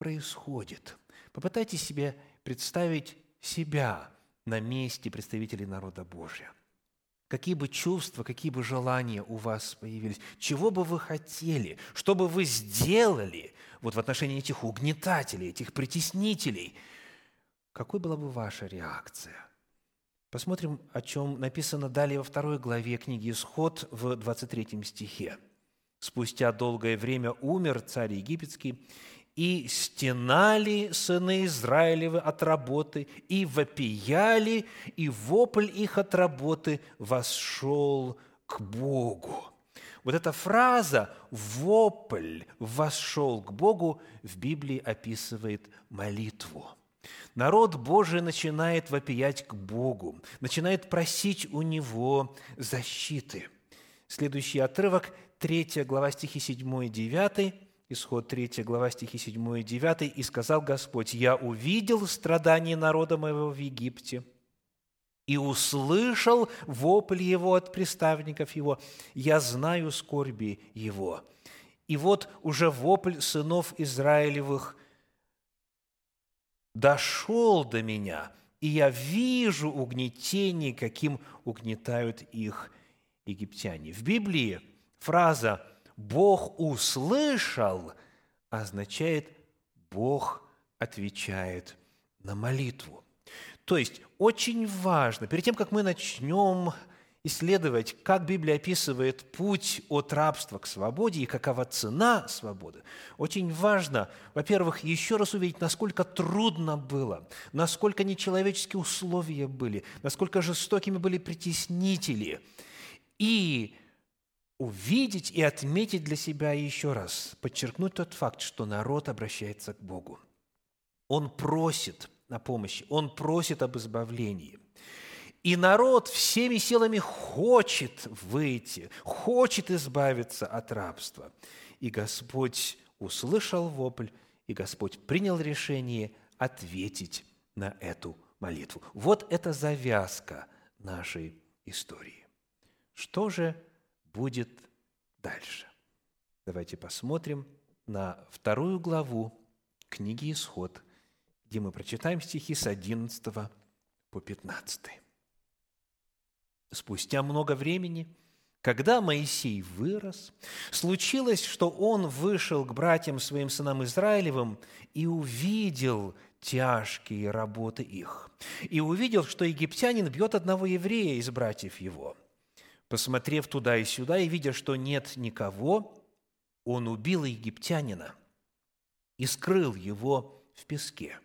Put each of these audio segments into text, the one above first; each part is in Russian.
происходит? Попытайтесь себе представить себя на месте представителей народа Божия. Какие бы чувства, какие бы желания у вас появились, чего бы вы хотели, что бы вы сделали вот в отношении этих угнетателей, этих притеснителей, какой была бы ваша реакция? Посмотрим, о чем написано далее во второй главе книги «Исход» в 23 стихе. «Спустя долгое время умер царь египетский, и стенали сыны Израилевы от работы, и вопияли, и вопль их от работы вошел к Богу. Вот эта фраза «вопль вошел к Богу» в Библии описывает молитву. Народ Божий начинает вопиять к Богу, начинает просить у Него защиты. Следующий отрывок, 3 глава стихи 7 и 9 Исход 3 глава стихи 7 и 9. «И сказал Господь, я увидел страдания народа моего в Египте, и услышал вопль его от приставников его, я знаю скорби его». И вот уже вопль сынов Израилевых дошел до меня, и я вижу угнетение, каким угнетают их египтяне. В Библии фраза Бог услышал означает Бог отвечает на молитву. То есть очень важно, перед тем, как мы начнем исследовать, как Библия описывает путь от рабства к свободе и какова цена свободы, очень важно, во-первых, еще раз увидеть, насколько трудно было, насколько нечеловеческие условия были, насколько жестокими были притеснители. И увидеть и отметить для себя еще раз, подчеркнуть тот факт, что народ обращается к Богу. Он просит о помощи, он просит об избавлении. И народ всеми силами хочет выйти, хочет избавиться от рабства. И Господь услышал вопль, и Господь принял решение ответить на эту молитву. Вот это завязка нашей истории. Что же будет дальше. Давайте посмотрим на вторую главу книги «Исход», где мы прочитаем стихи с 11 по 15. Спустя много времени, когда Моисей вырос, случилось, что он вышел к братьям своим сынам Израилевым и увидел тяжкие работы их. И увидел, что египтянин бьет одного еврея из братьев его – Посмотрев туда и сюда и видя, что нет никого, он убил египтянина и скрыл его в песке.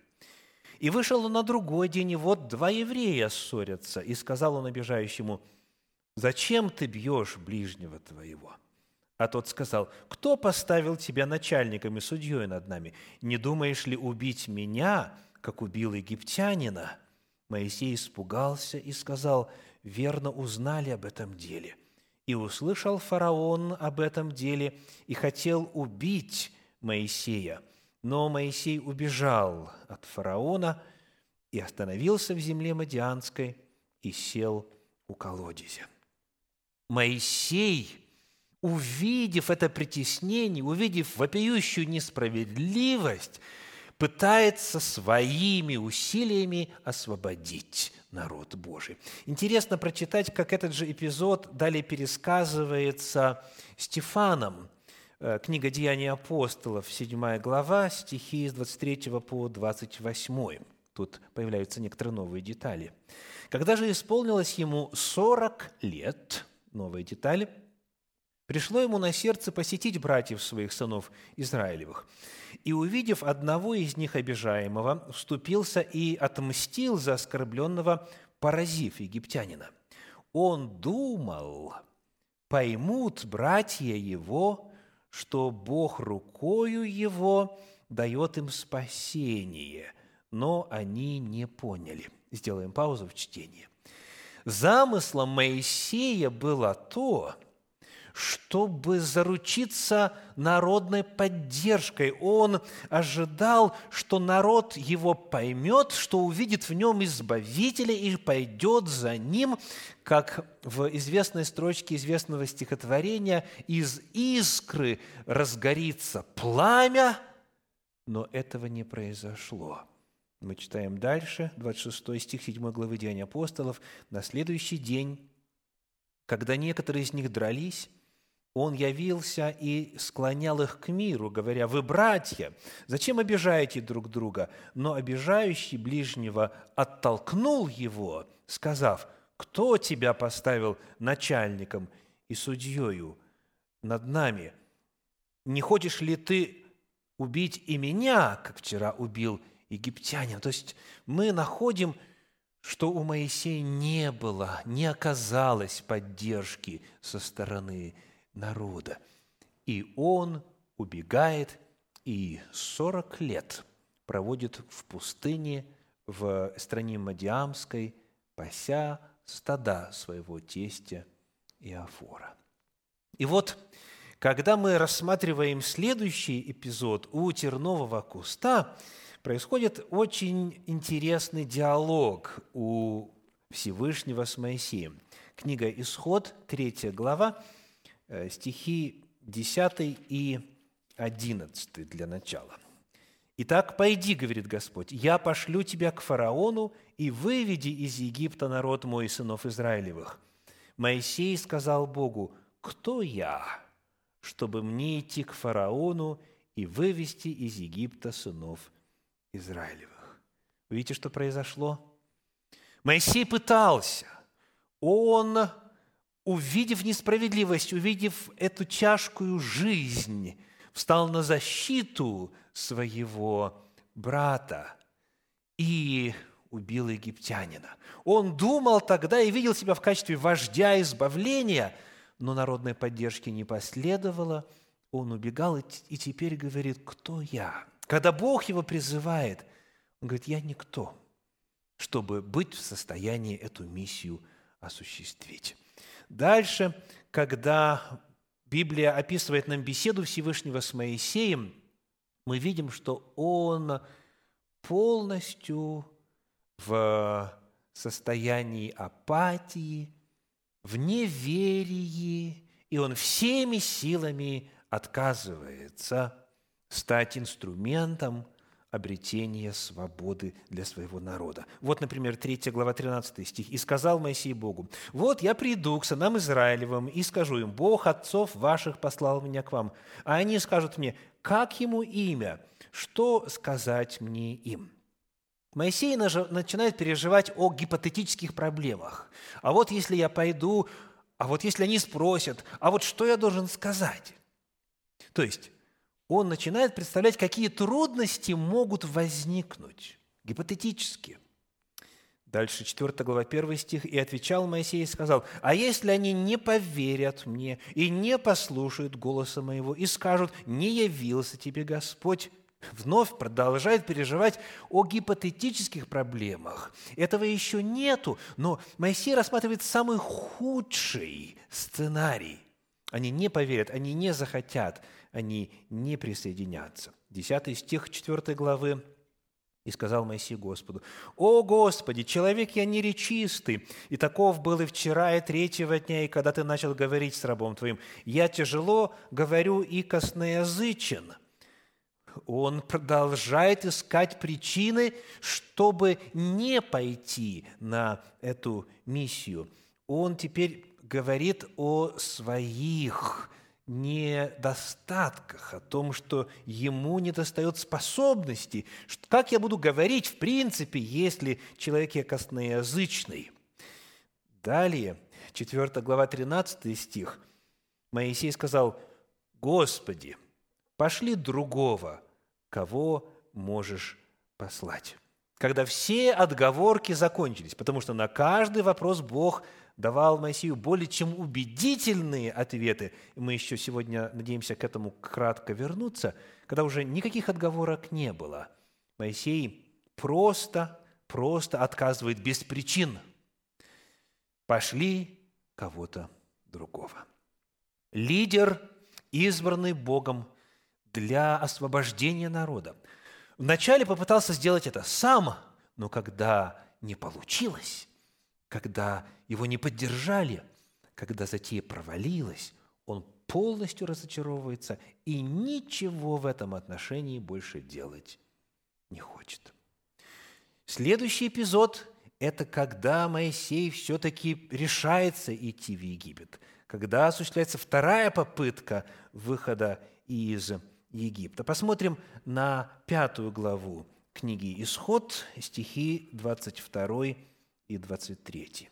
И вышел он на другой день, и вот два еврея ссорятся, и сказал он обижающему, «Зачем ты бьешь ближнего твоего?» А тот сказал, «Кто поставил тебя начальником и судьей над нами? Не думаешь ли убить меня, как убил египтянина?» Моисей испугался и сказал, верно узнали об этом деле. И услышал фараон об этом деле и хотел убить Моисея. Но Моисей убежал от фараона и остановился в земле Мадианской и сел у колодезя. Моисей, увидев это притеснение, увидев вопиющую несправедливость, пытается своими усилиями освободить народ Божий. Интересно прочитать, как этот же эпизод далее пересказывается Стефаном. Э, книга «Деяния апостолов», 7 глава, стихи с 23 по 28. Тут появляются некоторые новые детали. «Когда же исполнилось ему 40 лет, новые детали, пришло ему на сердце посетить братьев своих сынов Израилевых – и, увидев одного из них обижаемого, вступился и отмстил за оскорбленного, поразив египтянина. Он думал, поймут братья его, что Бог рукою его дает им спасение, но они не поняли. Сделаем паузу в чтении. Замыслом Моисея было то, чтобы заручиться народной поддержкой. Он ожидал, что народ его поймет, что увидит в нем Избавителя и пойдет за ним, как в известной строчке известного стихотворения «Из искры разгорится пламя, но этого не произошло. Мы читаем дальше, 26 стих 7 главы Деяний апостолов. «На следующий день, когда некоторые из них дрались, он явился и склонял их к миру, говоря, «Вы, братья, зачем обижаете друг друга?» Но обижающий ближнего оттолкнул его, сказав, «Кто тебя поставил начальником и судьею над нами? Не хочешь ли ты убить и меня, как вчера убил египтянин?» То есть мы находим, что у Моисея не было, не оказалось поддержки со стороны народа. И он убегает и 40 лет проводит в пустыне в стране Мадиамской, пася стада своего тестя Иофора. И вот, когда мы рассматриваем следующий эпизод у тернового куста, происходит очень интересный диалог у Всевышнего с Моисеем. Книга «Исход», 3 глава, стихи 10 и 11 для начала. «Итак, пойди, — говорит Господь, — я пошлю тебя к фараону и выведи из Египта народ мой, сынов Израилевых». Моисей сказал Богу, «Кто я, чтобы мне идти к фараону и вывести из Египта сынов Израилевых?» видите, что произошло? Моисей пытался, он увидев несправедливость, увидев эту тяжкую жизнь, встал на защиту своего брата и убил египтянина. Он думал тогда и видел себя в качестве вождя избавления, но народной поддержки не последовало. Он убегал и теперь говорит, кто я? Когда Бог его призывает, он говорит, я никто, чтобы быть в состоянии эту миссию осуществить. Дальше, когда Библия описывает нам беседу Всевышнего с Моисеем, мы видим, что он полностью в состоянии апатии, в неверии, и он всеми силами отказывается стать инструментом обретения свободы для своего народа. Вот, например, 3 глава 13 стих. «И сказал Моисей Богу, вот я приду к сынам Израилевым и скажу им, Бог отцов ваших послал меня к вам. А они скажут мне, как ему имя? Что сказать мне им?» Моисей начинает переживать о гипотетических проблемах. А вот если я пойду, а вот если они спросят, а вот что я должен сказать? То есть он начинает представлять, какие трудности могут возникнуть, гипотетически. Дальше 4 глава 1 стих. «И отвечал Моисей и сказал, «А если они не поверят мне и не послушают голоса моего и скажут, не явился тебе Господь, вновь продолжает переживать о гипотетических проблемах. Этого еще нету, но Моисей рассматривает самый худший сценарий. Они не поверят, они не захотят, они не присоединятся. Десятый стих 4 главы и сказал Моисей Господу, «О Господи, человек я неречистый, и таков был и вчера, и третьего дня, и когда ты начал говорить с рабом твоим. Я тяжело говорю и косноязычен». Он продолжает искать причины, чтобы не пойти на эту миссию. Он теперь говорит о своих недостатках, о том, что ему недостает способности. Как я буду говорить, в принципе, если человек я косноязычный? Далее, 4 глава, 13 стих. Моисей сказал, «Господи, пошли другого, кого можешь послать». Когда все отговорки закончились, потому что на каждый вопрос Бог давал Моисею более чем убедительные ответы. И мы еще сегодня надеемся к этому кратко вернуться, когда уже никаких отговорок не было. Моисей просто, просто отказывает без причин. Пошли кого-то другого. Лидер, избранный Богом для освобождения народа. Вначале попытался сделать это сам, но когда не получилось, когда его не поддержали, когда затея провалилась, он полностью разочаровывается и ничего в этом отношении больше делать не хочет. Следующий эпизод – это когда Моисей все-таки решается идти в Египет, когда осуществляется вторая попытка выхода из Египта. Посмотрим на пятую главу книги «Исход», стихи 22 и 23.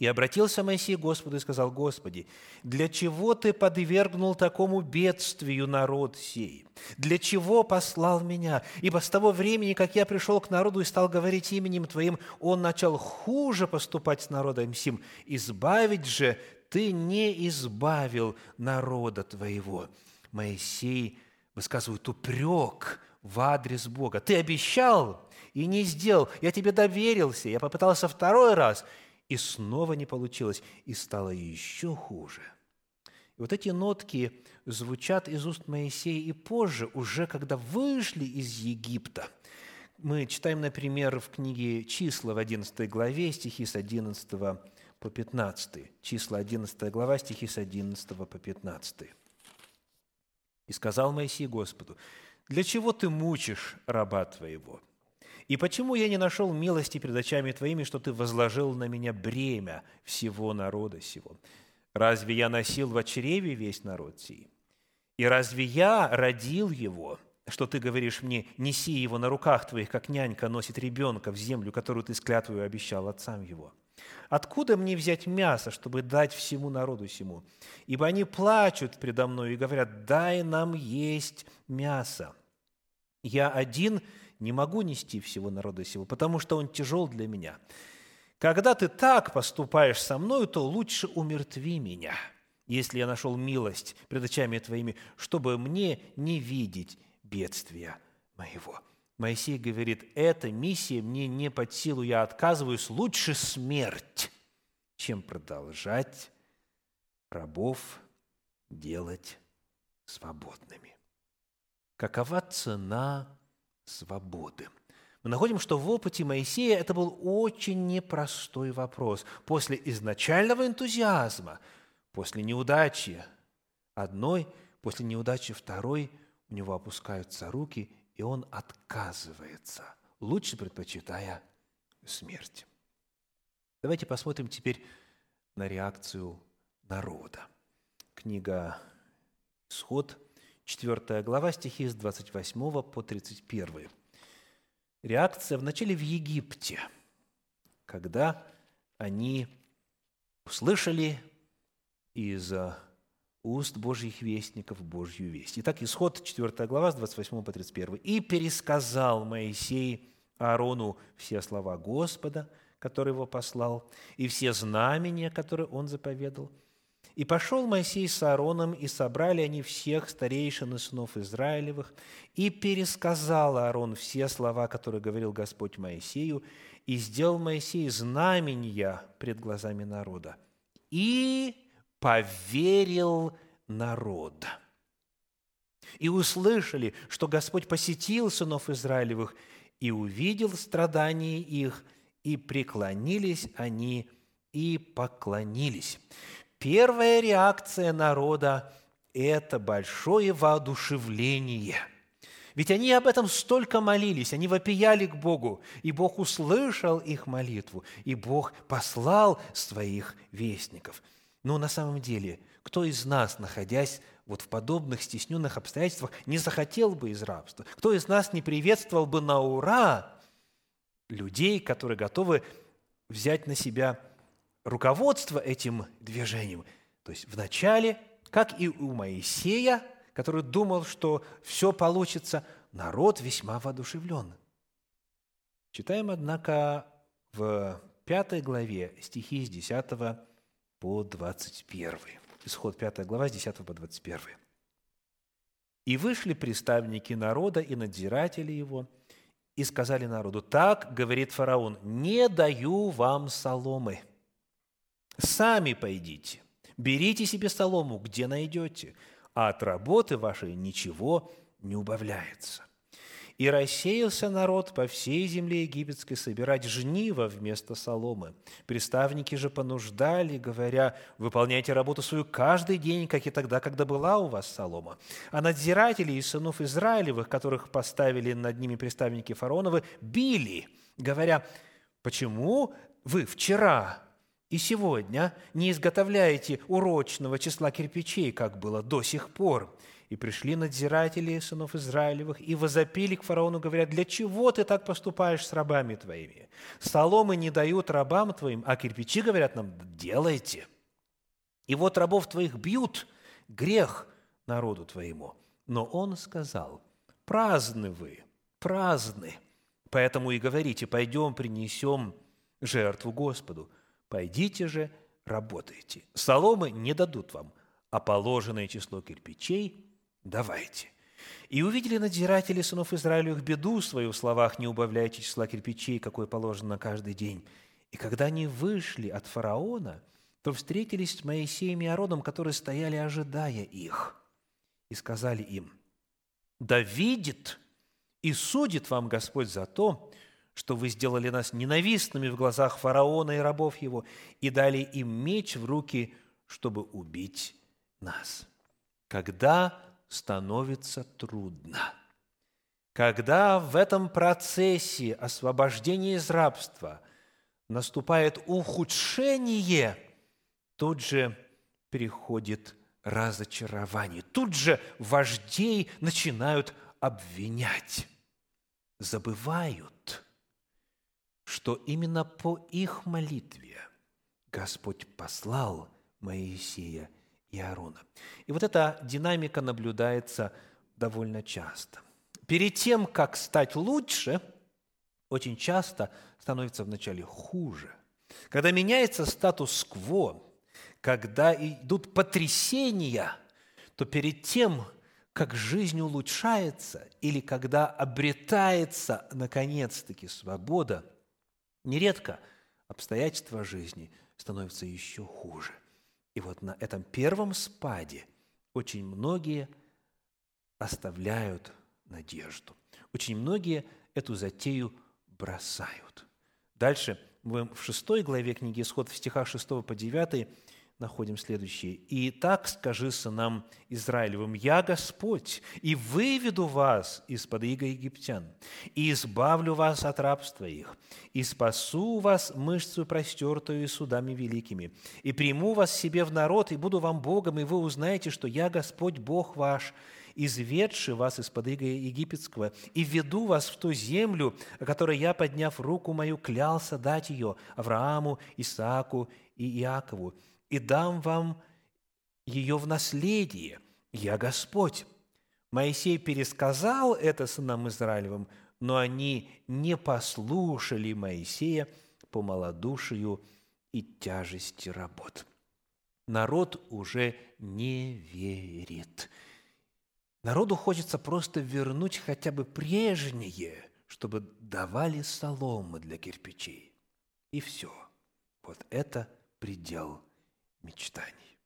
И обратился Моисей к Господу и сказал, «Господи, для чего Ты подвергнул такому бедствию народ сей? Для чего послал меня? Ибо с того времени, как я пришел к народу и стал говорить именем Твоим, он начал хуже поступать с народом сим. Избавить же Ты не избавил народа Твоего». Моисей высказывает упрек в адрес Бога. Ты обещал и не сделал. Я тебе доверился. Я попытался второй раз – и снова не получилось, и стало еще хуже. И вот эти нотки звучат из уст Моисея и позже, уже когда вышли из Египта. Мы читаем, например, в книге «Числа» в 11 главе, стихи с 11 по 15. Числа 11 глава, стихи с 11 по 15. «И сказал Моисей Господу, «Для чего ты мучишь раба твоего?» И почему я не нашел милости перед очами Твоими, что Ты возложил на меня бремя всего народа сего? Разве я носил в чреве весь народ сей? И разве я родил его, что Ты говоришь мне, неси его на руках Твоих, как нянька носит ребенка в землю, которую Ты с клятвою обещал отцам его? Откуда мне взять мясо, чтобы дать всему народу сему? Ибо они плачут предо мной и говорят, дай нам есть мясо. Я один – не могу нести всего народа сего, потому что он тяжел для меня. Когда ты так поступаешь со мною, то лучше умертви меня, если я нашел милость пред очами твоими, чтобы мне не видеть бедствия моего». Моисей говорит, эта миссия мне не под силу, я отказываюсь, лучше смерть, чем продолжать рабов делать свободными. Какова цена свободы. Мы находим, что в опыте Моисея это был очень непростой вопрос. После изначального энтузиазма, после неудачи одной, после неудачи второй, у него опускаются руки, и он отказывается, лучше предпочитая смерть. Давайте посмотрим теперь на реакцию народа. Книга «Исход», 4 глава, стихи с 28 по 31. Реакция вначале в Египте, когда они услышали из уст Божьих вестников Божью весть. Итак, исход 4 глава с 28 по 31. «И пересказал Моисей Аарону все слова Господа, который его послал, и все знамения, которые он заповедал – и пошел Моисей с Аароном, и собрали они всех старейшин и сынов Израилевых, и пересказал Аарон все слова, которые говорил Господь Моисею, и сделал Моисей знамения пред глазами народа. И поверил народ. И услышали, что Господь посетил сынов Израилевых, и увидел страдания их, и преклонились они, и поклонились. Первая реакция народа – это большое воодушевление. Ведь они об этом столько молились, они вопияли к Богу, и Бог услышал их молитву, и Бог послал своих вестников. Но на самом деле, кто из нас, находясь вот в подобных стесненных обстоятельствах, не захотел бы из рабства? Кто из нас не приветствовал бы на ура людей, которые готовы взять на себя руководство этим движением. То есть вначале, как и у Моисея, который думал, что все получится, народ весьма воодушевлен. Читаем, однако, в пятой главе стихи с 10 по 21. Исход 5 глава с 10 по 21. «И вышли представники народа и надзиратели его, и сказали народу, «Так, — говорит фараон, — не даю вам соломы, Сами пойдите, берите себе солому, где найдете, а от работы вашей ничего не убавляется. И рассеялся народ по всей земле египетской собирать жниво вместо соломы. Приставники же понуждали, говоря, выполняйте работу свою каждый день, как и тогда, когда была у вас солома. А надзиратели из сынов Израилевых, которых поставили над ними приставники фараоновы, били, говоря, почему вы вчера и сегодня не изготовляете урочного числа кирпичей, как было до сих пор. И пришли надзиратели сынов Израилевых и возопили к фараону, говорят, для чего ты так поступаешь с рабами твоими? Соломы не дают рабам твоим, а кирпичи, говорят нам, делайте. И вот рабов твоих бьют, грех народу твоему. Но он сказал, праздны вы, праздны, поэтому и говорите, пойдем принесем жертву Господу. Пойдите же, работайте. Соломы не дадут вам, а положенное число кирпичей давайте. И увидели надзиратели сынов Израилевых беду свою в словах «не убавляйте числа кирпичей, какое положено на каждый день». И когда они вышли от фараона, то встретились с Моисеем и Ародом, которые стояли, ожидая их, и сказали им, «Да видит и судит вам Господь за то, что вы сделали нас ненавистными в глазах фараона и рабов его, и дали им меч в руки, чтобы убить нас. Когда становится трудно, когда в этом процессе освобождения из рабства наступает ухудшение, тут же приходит разочарование. Тут же вождей начинают обвинять, забывают, что именно по их молитве Господь послал Моисея и Аарона. И вот эта динамика наблюдается довольно часто. Перед тем, как стать лучше, очень часто становится вначале хуже. Когда меняется статус-кво, когда идут потрясения, то перед тем, как жизнь улучшается или когда обретается, наконец-таки, свобода – Нередко обстоятельства жизни становятся еще хуже. И вот на этом первом спаде очень многие оставляют надежду. Очень многие эту затею бросают. Дальше мы в шестой главе книги «Исход» в стихах 6 по 9 находим следующее. «И так скажи сынам Израилевым, «Я Господь, и выведу вас из-под иго египтян, и избавлю вас от рабства их, и спасу вас мышцу простертую и судами великими, и приму вас себе в народ, и буду вам Богом, и вы узнаете, что я Господь Бог ваш, изведший вас из-под иго египетского, и веду вас в ту землю, о которой я, подняв руку мою, клялся дать ее Аврааму, Исааку и Иакову, и дам вам ее в наследие. Я Господь». Моисей пересказал это сынам Израилевым, но они не послушали Моисея по малодушию и тяжести работ. Народ уже не верит. Народу хочется просто вернуть хотя бы прежнее, чтобы давали соломы для кирпичей. И все. Вот это предел мечтаний.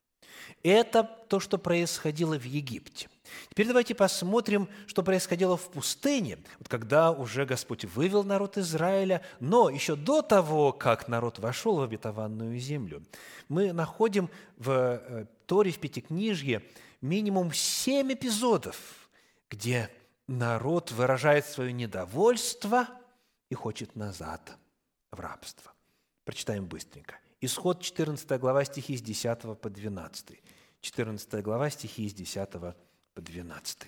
Это то, что происходило в Египте. Теперь давайте посмотрим, что происходило в пустыне, вот когда уже Господь вывел народ Израиля, но еще до того, как народ вошел в обетованную землю. Мы находим в э, Торе, в Пятикнижье, минимум семь эпизодов, где народ выражает свое недовольство и хочет назад в рабство. Прочитаем быстренько – Исход 14 глава стихи с 10 по 12. 14 глава стихи с 10 по 12.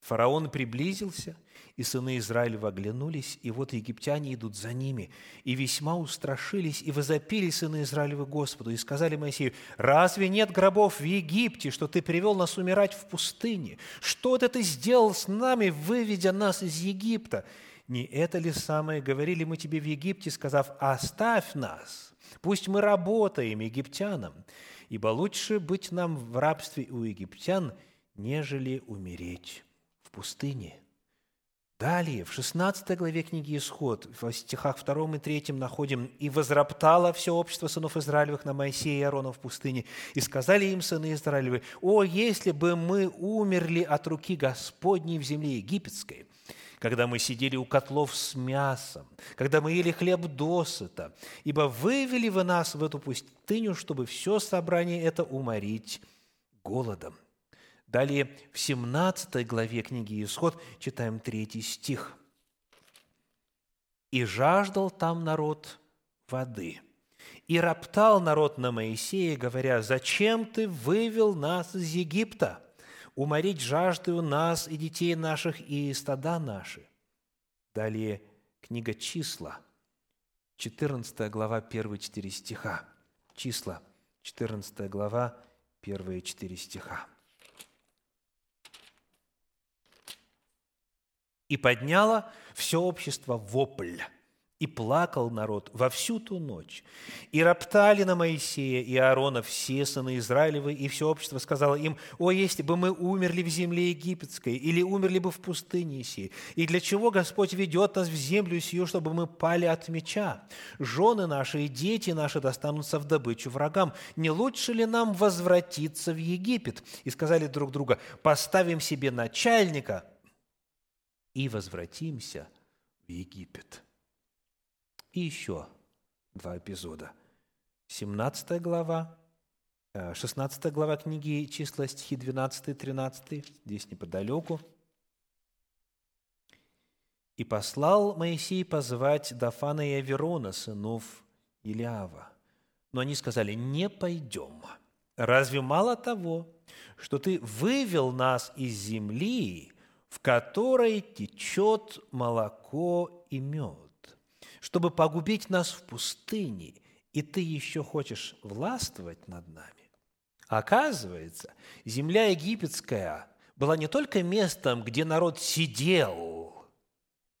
Фараон приблизился, и сыны Израилева оглянулись, и вот египтяне идут за ними, и весьма устрашились, и возопили сыны Израилева Господу, и сказали Моисею, «Разве нет гробов в Египте, что ты привел нас умирать в пустыне? Что это ты сделал с нами, выведя нас из Египта?» Не это ли самое говорили мы тебе в Египте, сказав, оставь нас, пусть мы работаем египтянам, ибо лучше быть нам в рабстве у египтян, нежели умереть в пустыне. Далее, в 16 главе книги «Исход», в стихах 2 и 3 находим «И возроптало все общество сынов Израилевых на Моисея и Аарона в пустыне, и сказали им сыны Израилевы, «О, если бы мы умерли от руки Господней в земле египетской, когда мы сидели у котлов с мясом, когда мы ели хлеб досыта, ибо вывели вы нас в эту пустыню, чтобы все собрание это уморить голодом». Далее в 17 главе книги «Исход» читаем третий стих. «И жаждал там народ воды, и роптал народ на Моисея, говоря, «Зачем ты вывел нас из Египта? Уморить жаждою нас и детей наших, и стада наши». Далее книга «Числа», 14 глава, первые четыре стиха. Числа, 14 глава, первые четыре стиха. И подняло все общество вопль, и плакал народ во всю ту ночь. И роптали на Моисея и Аарона все сыны Израилевы, и все общество сказало им, «О, если бы мы умерли в земле египетской, или умерли бы в пустыне сей, и для чего Господь ведет нас в землю сию, чтобы мы пали от меча? Жены наши и дети наши достанутся в добычу врагам. Не лучше ли нам возвратиться в Египет?» И сказали друг друга, «Поставим себе начальника, и возвратимся в Египет. И еще два эпизода. 17 глава, 16 э, глава книги числа, стихи 12 и 13, здесь неподалеку. «И послал Моисей позвать Дафана и Аверона, сынов Илиава. Но они сказали, не пойдем. Разве мало того, что ты вывел нас из земли, в которой течет молоко и мед, чтобы погубить нас в пустыне, и ты еще хочешь властвовать над нами. Оказывается, земля египетская была не только местом, где народ сидел,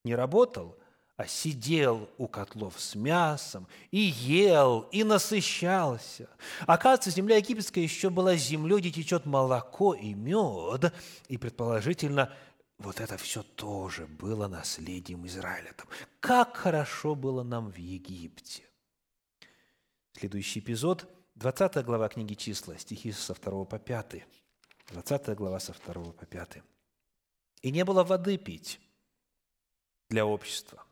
не работал, а сидел у котлов с мясом и ел, и насыщался. Оказывается, земля египетская еще была землей, где течет молоко и мед, и, предположительно, вот это все тоже было наследием Израиля. Там, как хорошо было нам в Египте. Следующий эпизод, 20 глава книги «Числа», стихи со 2 по 5. 20 глава со 2 по 5. «И не было воды пить для общества,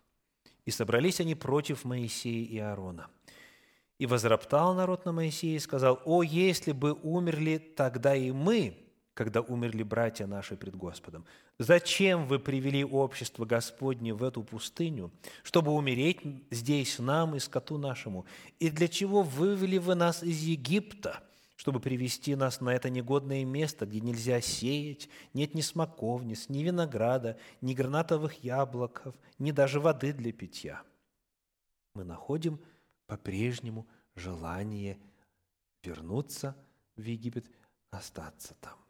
и собрались они против Моисея и Аарона. И возроптал народ на Моисея и сказал, «О, если бы умерли тогда и мы, когда умерли братья наши пред Господом. Зачем вы привели общество Господне в эту пустыню, чтобы умереть здесь нам и скоту нашему? И для чего вывели вы нас из Египта, чтобы привести нас на это негодное место, где нельзя сеять, нет ни смоковниц, ни винограда, ни гранатовых яблоков, ни даже воды для питья? Мы находим по-прежнему желание вернуться в Египет, остаться там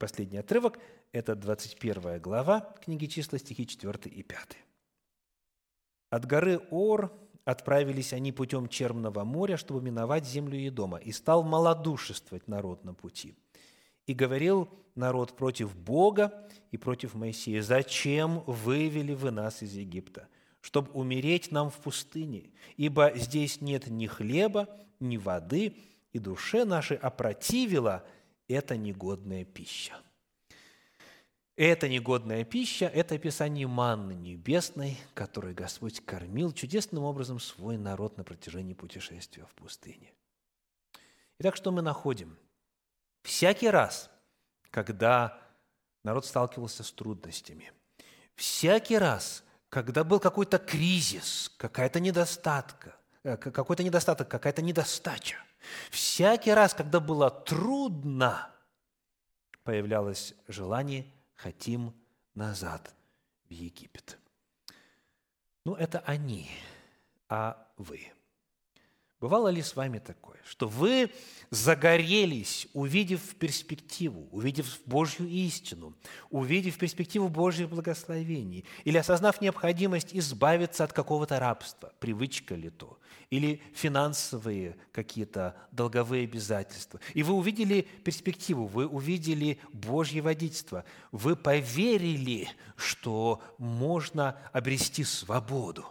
последний отрывок – это 21 глава книги числа, стихи 4 и 5. «От горы Ор отправились они путем Черного моря, чтобы миновать землю Едома, и стал малодушествовать народ на пути. И говорил народ против Бога и против Моисея, «Зачем вывели вы нас из Египта? Чтобы умереть нам в пустыне, ибо здесь нет ни хлеба, ни воды, и душе нашей опротивила – это негодная пища. Эта негодная пища – это описание манны небесной, которой Господь кормил чудесным образом свой народ на протяжении путешествия в пустыне. Итак, что мы находим? Всякий раз, когда народ сталкивался с трудностями, всякий раз, когда был какой-то кризис, какая-то недостатка, э, какой-то недостаток, какая-то недостача – Всякий раз, когда было трудно, появлялось желание «хотим назад в Египет». Ну, это они, а вы. Бывало ли с вами такое, что вы загорелись, увидев перспективу, увидев Божью истину, увидев перспективу Божьих благословений, или осознав необходимость избавиться от какого-то рабства, привычка ли то, или финансовые какие-то долговые обязательства, и вы увидели перспективу, вы увидели Божье водительство, вы поверили, что можно обрести свободу,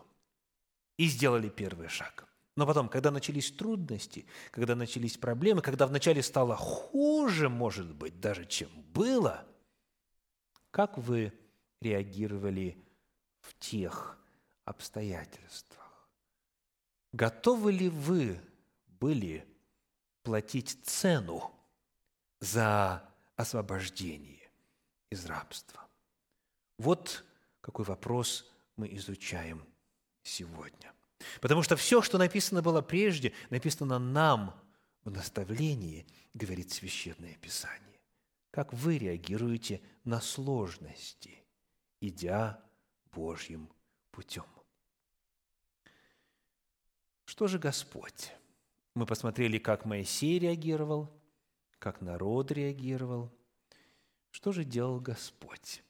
и сделали первый шаг – но потом, когда начались трудности, когда начались проблемы, когда вначале стало хуже, может быть, даже чем было, как вы реагировали в тех обстоятельствах? Готовы ли вы были платить цену за освобождение из рабства? Вот какой вопрос мы изучаем сегодня. Потому что все, что написано было прежде, написано нам в наставлении, говорит Священное Писание. Как вы реагируете на сложности, идя Божьим путем? Что же Господь? Мы посмотрели, как Моисей реагировал, как народ реагировал. Что же делал Господь?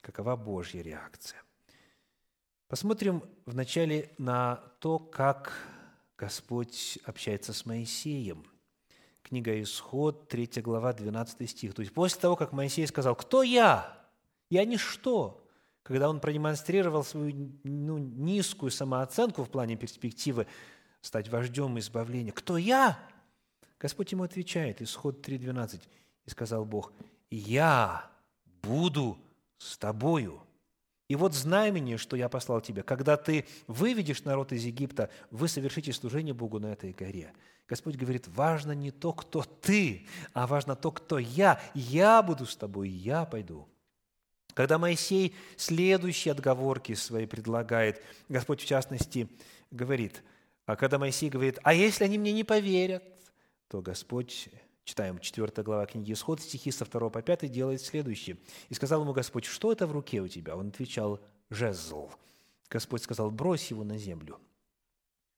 Какова Божья реакция? Посмотрим вначале на то, как Господь общается с Моисеем. Книга Исход, 3 глава, 12 стих. То есть после того, как Моисей сказал, «Кто я? Я ничто», когда он продемонстрировал свою ну, низкую самооценку в плане перспективы стать вождем избавления, «Кто я?» Господь ему отвечает, Исход 3.12, и сказал Бог, «Я буду с тобою, и вот знамение, что я послал тебе, когда ты выведешь народ из Египта, вы совершите служение Богу на этой горе. Господь говорит, важно не то, кто ты, а важно то, кто я. Я буду с тобой, я пойду. Когда Моисей следующие отговорки свои предлагает, Господь в частности говорит, а когда Моисей говорит, а если они мне не поверят, то Господь Читаем 4 глава книги Исход, стихи со 2 по 5 делает следующее. «И сказал ему Господь, что это в руке у тебя?» Он отвечал, «Жезл». Господь сказал, брось его на землю.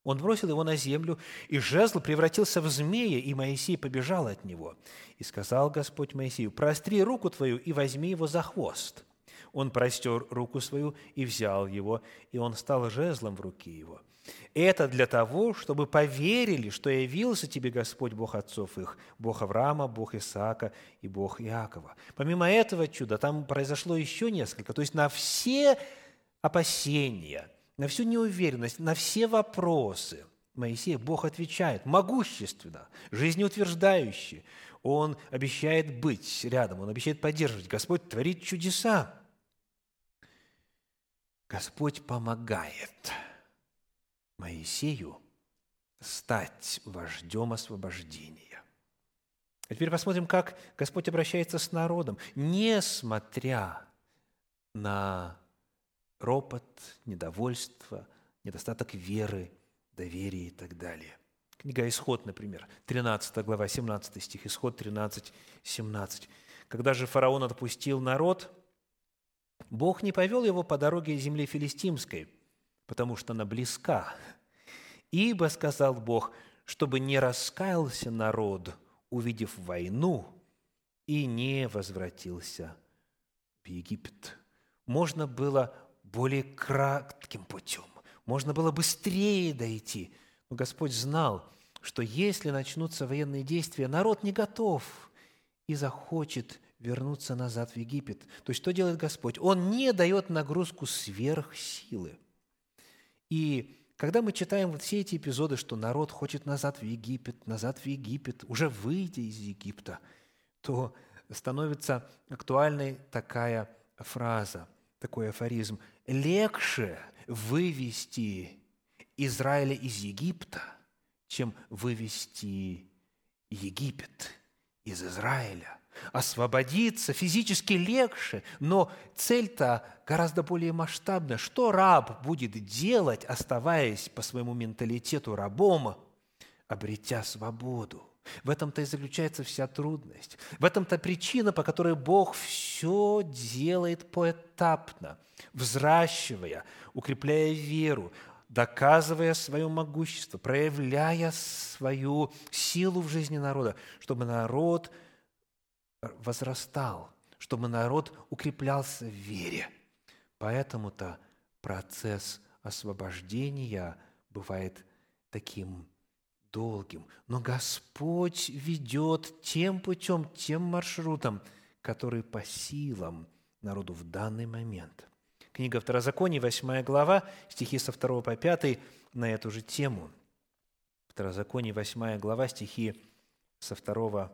Он бросил его на землю, и жезл превратился в змея, и Моисей побежал от него. И сказал Господь Моисею, простри руку твою и возьми его за хвост. Он простер руку свою и взял его, и он стал жезлом в руке его. Это для того, чтобы поверили, что явился тебе Господь Бог отцов их, Бог Авраама, Бог Исаака и Бог Иакова. Помимо этого чуда, там произошло еще несколько. То есть на все опасения, на всю неуверенность, на все вопросы Моисея Бог отвечает могущественно, жизнеутверждающе. Он обещает быть рядом, Он обещает поддерживать. Господь творит чудеса. Господь помогает – Моисею стать вождем освобождения. А теперь посмотрим, как Господь обращается с народом, несмотря на ропот, недовольство, недостаток веры, доверия и так далее. Книга «Исход», например, 13 глава, 17 стих, Исход 13, 17. «Когда же фараон отпустил народ, Бог не повел его по дороге земли филистимской – потому что она близка. Ибо, сказал Бог, чтобы не раскаялся народ, увидев войну, и не возвратился в Египет. Можно было более кратким путем, можно было быстрее дойти. Но Господь знал, что если начнутся военные действия, народ не готов и захочет вернуться назад в Египет. То есть что делает Господь? Он не дает нагрузку сверх силы – и когда мы читаем вот все эти эпизоды, что народ хочет назад в Египет, назад в Египет, уже выйдя из Египта, то становится актуальной такая фраза, такой афоризм. «Легче вывести Израиля из Египта, чем вывести Египет из Израиля». Освободиться физически легче, но цель-то гораздо более масштабная. Что раб будет делать, оставаясь по своему менталитету рабом, обретя свободу? В этом-то и заключается вся трудность. В этом-то причина, по которой Бог все делает поэтапно, взращивая, укрепляя веру, доказывая свое могущество, проявляя свою силу в жизни народа, чтобы народ возрастал, чтобы народ укреплялся в вере. Поэтому-то процесс освобождения бывает таким долгим. Но Господь ведет тем путем, тем маршрутом, который по силам народу в данный момент. Книга Второзакония, 8 глава, стихи со 2 по 5 на эту же тему. Второзаконие, 8 глава, стихи со 2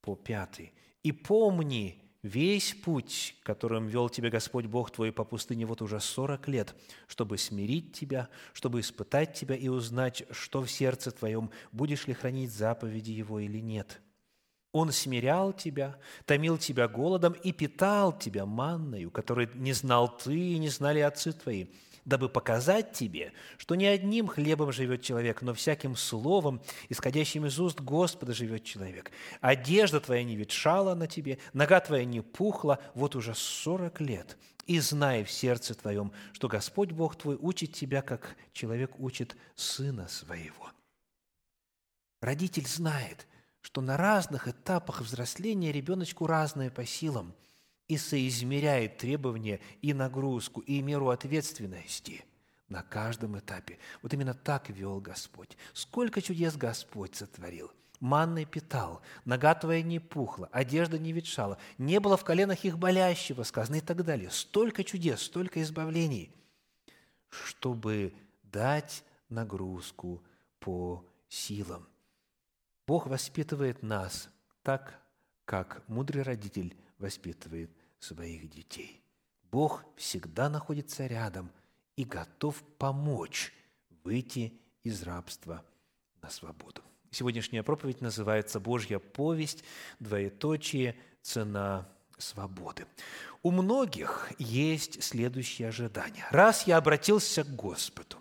по 5. «И помни весь путь, которым вел тебя Господь Бог твой по пустыне вот уже сорок лет, чтобы смирить тебя, чтобы испытать тебя и узнать, что в сердце твоем, будешь ли хранить заповеди Его или нет. Он смирял тебя, томил тебя голодом и питал тебя манною, которой не знал ты и не знали отцы твои, дабы показать тебе, что не одним хлебом живет человек, но всяким словом, исходящим из уст Господа, живет человек. Одежда твоя не ветшала на тебе, нога твоя не пухла, вот уже сорок лет. И знай в сердце твоем, что Господь Бог твой учит тебя, как человек учит сына своего. Родитель знает, что на разных этапах взросления ребеночку разное по силам – и соизмеряет требования и нагрузку, и меру ответственности на каждом этапе. Вот именно так вел Господь. Сколько чудес Господь сотворил. Манной питал, нога твоя не пухла, одежда не ветшала, не было в коленах их болящего, сказано и так далее. Столько чудес, столько избавлений, чтобы дать нагрузку по силам. Бог воспитывает нас так, как мудрый родитель воспитывает своих детей. Бог всегда находится рядом и готов помочь выйти из рабства на свободу. Сегодняшняя проповедь называется «Божья повесть, двоеточие, цена свободы». У многих есть следующее ожидание. Раз я обратился к Господу,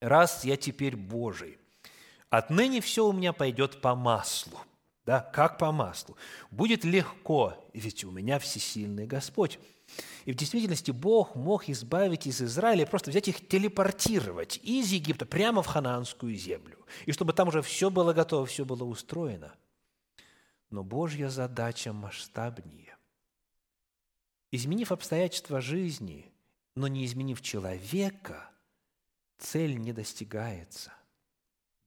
раз я теперь Божий, отныне все у меня пойдет по маслу – да, как по маслу. Будет легко, ведь у меня всесильный Господь. И в действительности Бог мог избавить из Израиля, просто взять их, телепортировать из Египта прямо в ханаанскую землю. И чтобы там уже все было готово, все было устроено. Но Божья задача масштабнее. Изменив обстоятельства жизни, но не изменив человека, цель не достигается.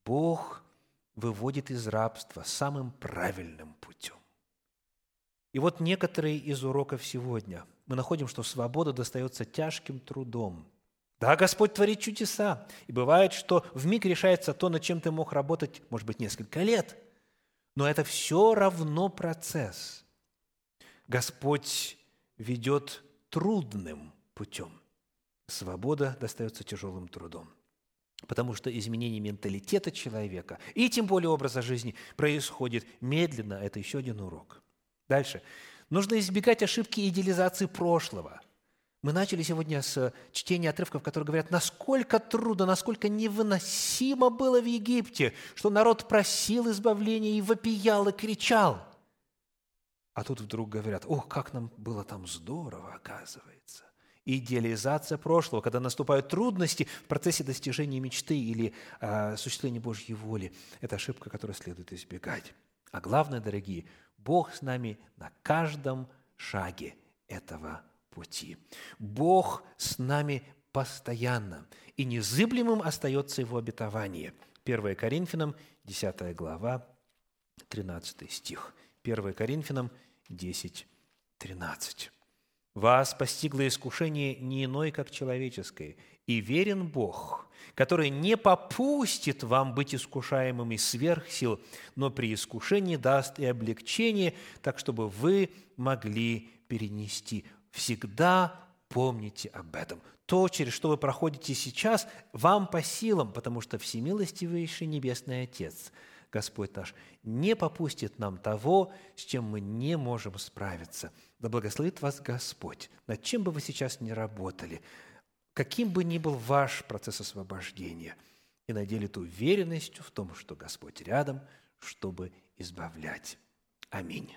Бог выводит из рабства самым правильным путем. И вот некоторые из уроков сегодня мы находим, что свобода достается тяжким трудом. Да, Господь творит чудеса, и бывает, что в миг решается то, над чем ты мог работать, может быть, несколько лет, но это все равно процесс. Господь ведет трудным путем. Свобода достается тяжелым трудом. Потому что изменение менталитета человека и тем более образа жизни происходит медленно. Это еще один урок. Дальше. Нужно избегать ошибки идеализации прошлого. Мы начали сегодня с чтения отрывков, которые говорят, насколько трудно, насколько невыносимо было в Египте, что народ просил избавления и вопиял, и кричал. А тут вдруг говорят, ох, как нам было там здорово, оказывается идеализация прошлого, когда наступают трудности в процессе достижения мечты или э, осуществления Божьей воли. Это ошибка, которую следует избегать. А главное, дорогие, Бог с нами на каждом шаге этого пути. Бог с нами постоянно, и незыблемым остается Его обетование. 1 Коринфянам, 10 глава, 13 стих. 1 Коринфянам 10, 13. Вас постигло искушение не иное, как человеческое, и верен Бог, который не попустит вам быть искушаемыми сверх сил, но при искушении даст и облегчение, так чтобы вы могли перенести. Всегда помните об этом. То, через что вы проходите сейчас, вам по силам, потому что всемилостивейший Небесный Отец – Господь наш, не попустит нам того, с чем мы не можем справиться. Да благословит вас Господь, над чем бы вы сейчас ни работали, каким бы ни был ваш процесс освобождения, и наделит уверенностью в том, что Господь рядом, чтобы избавлять. Аминь.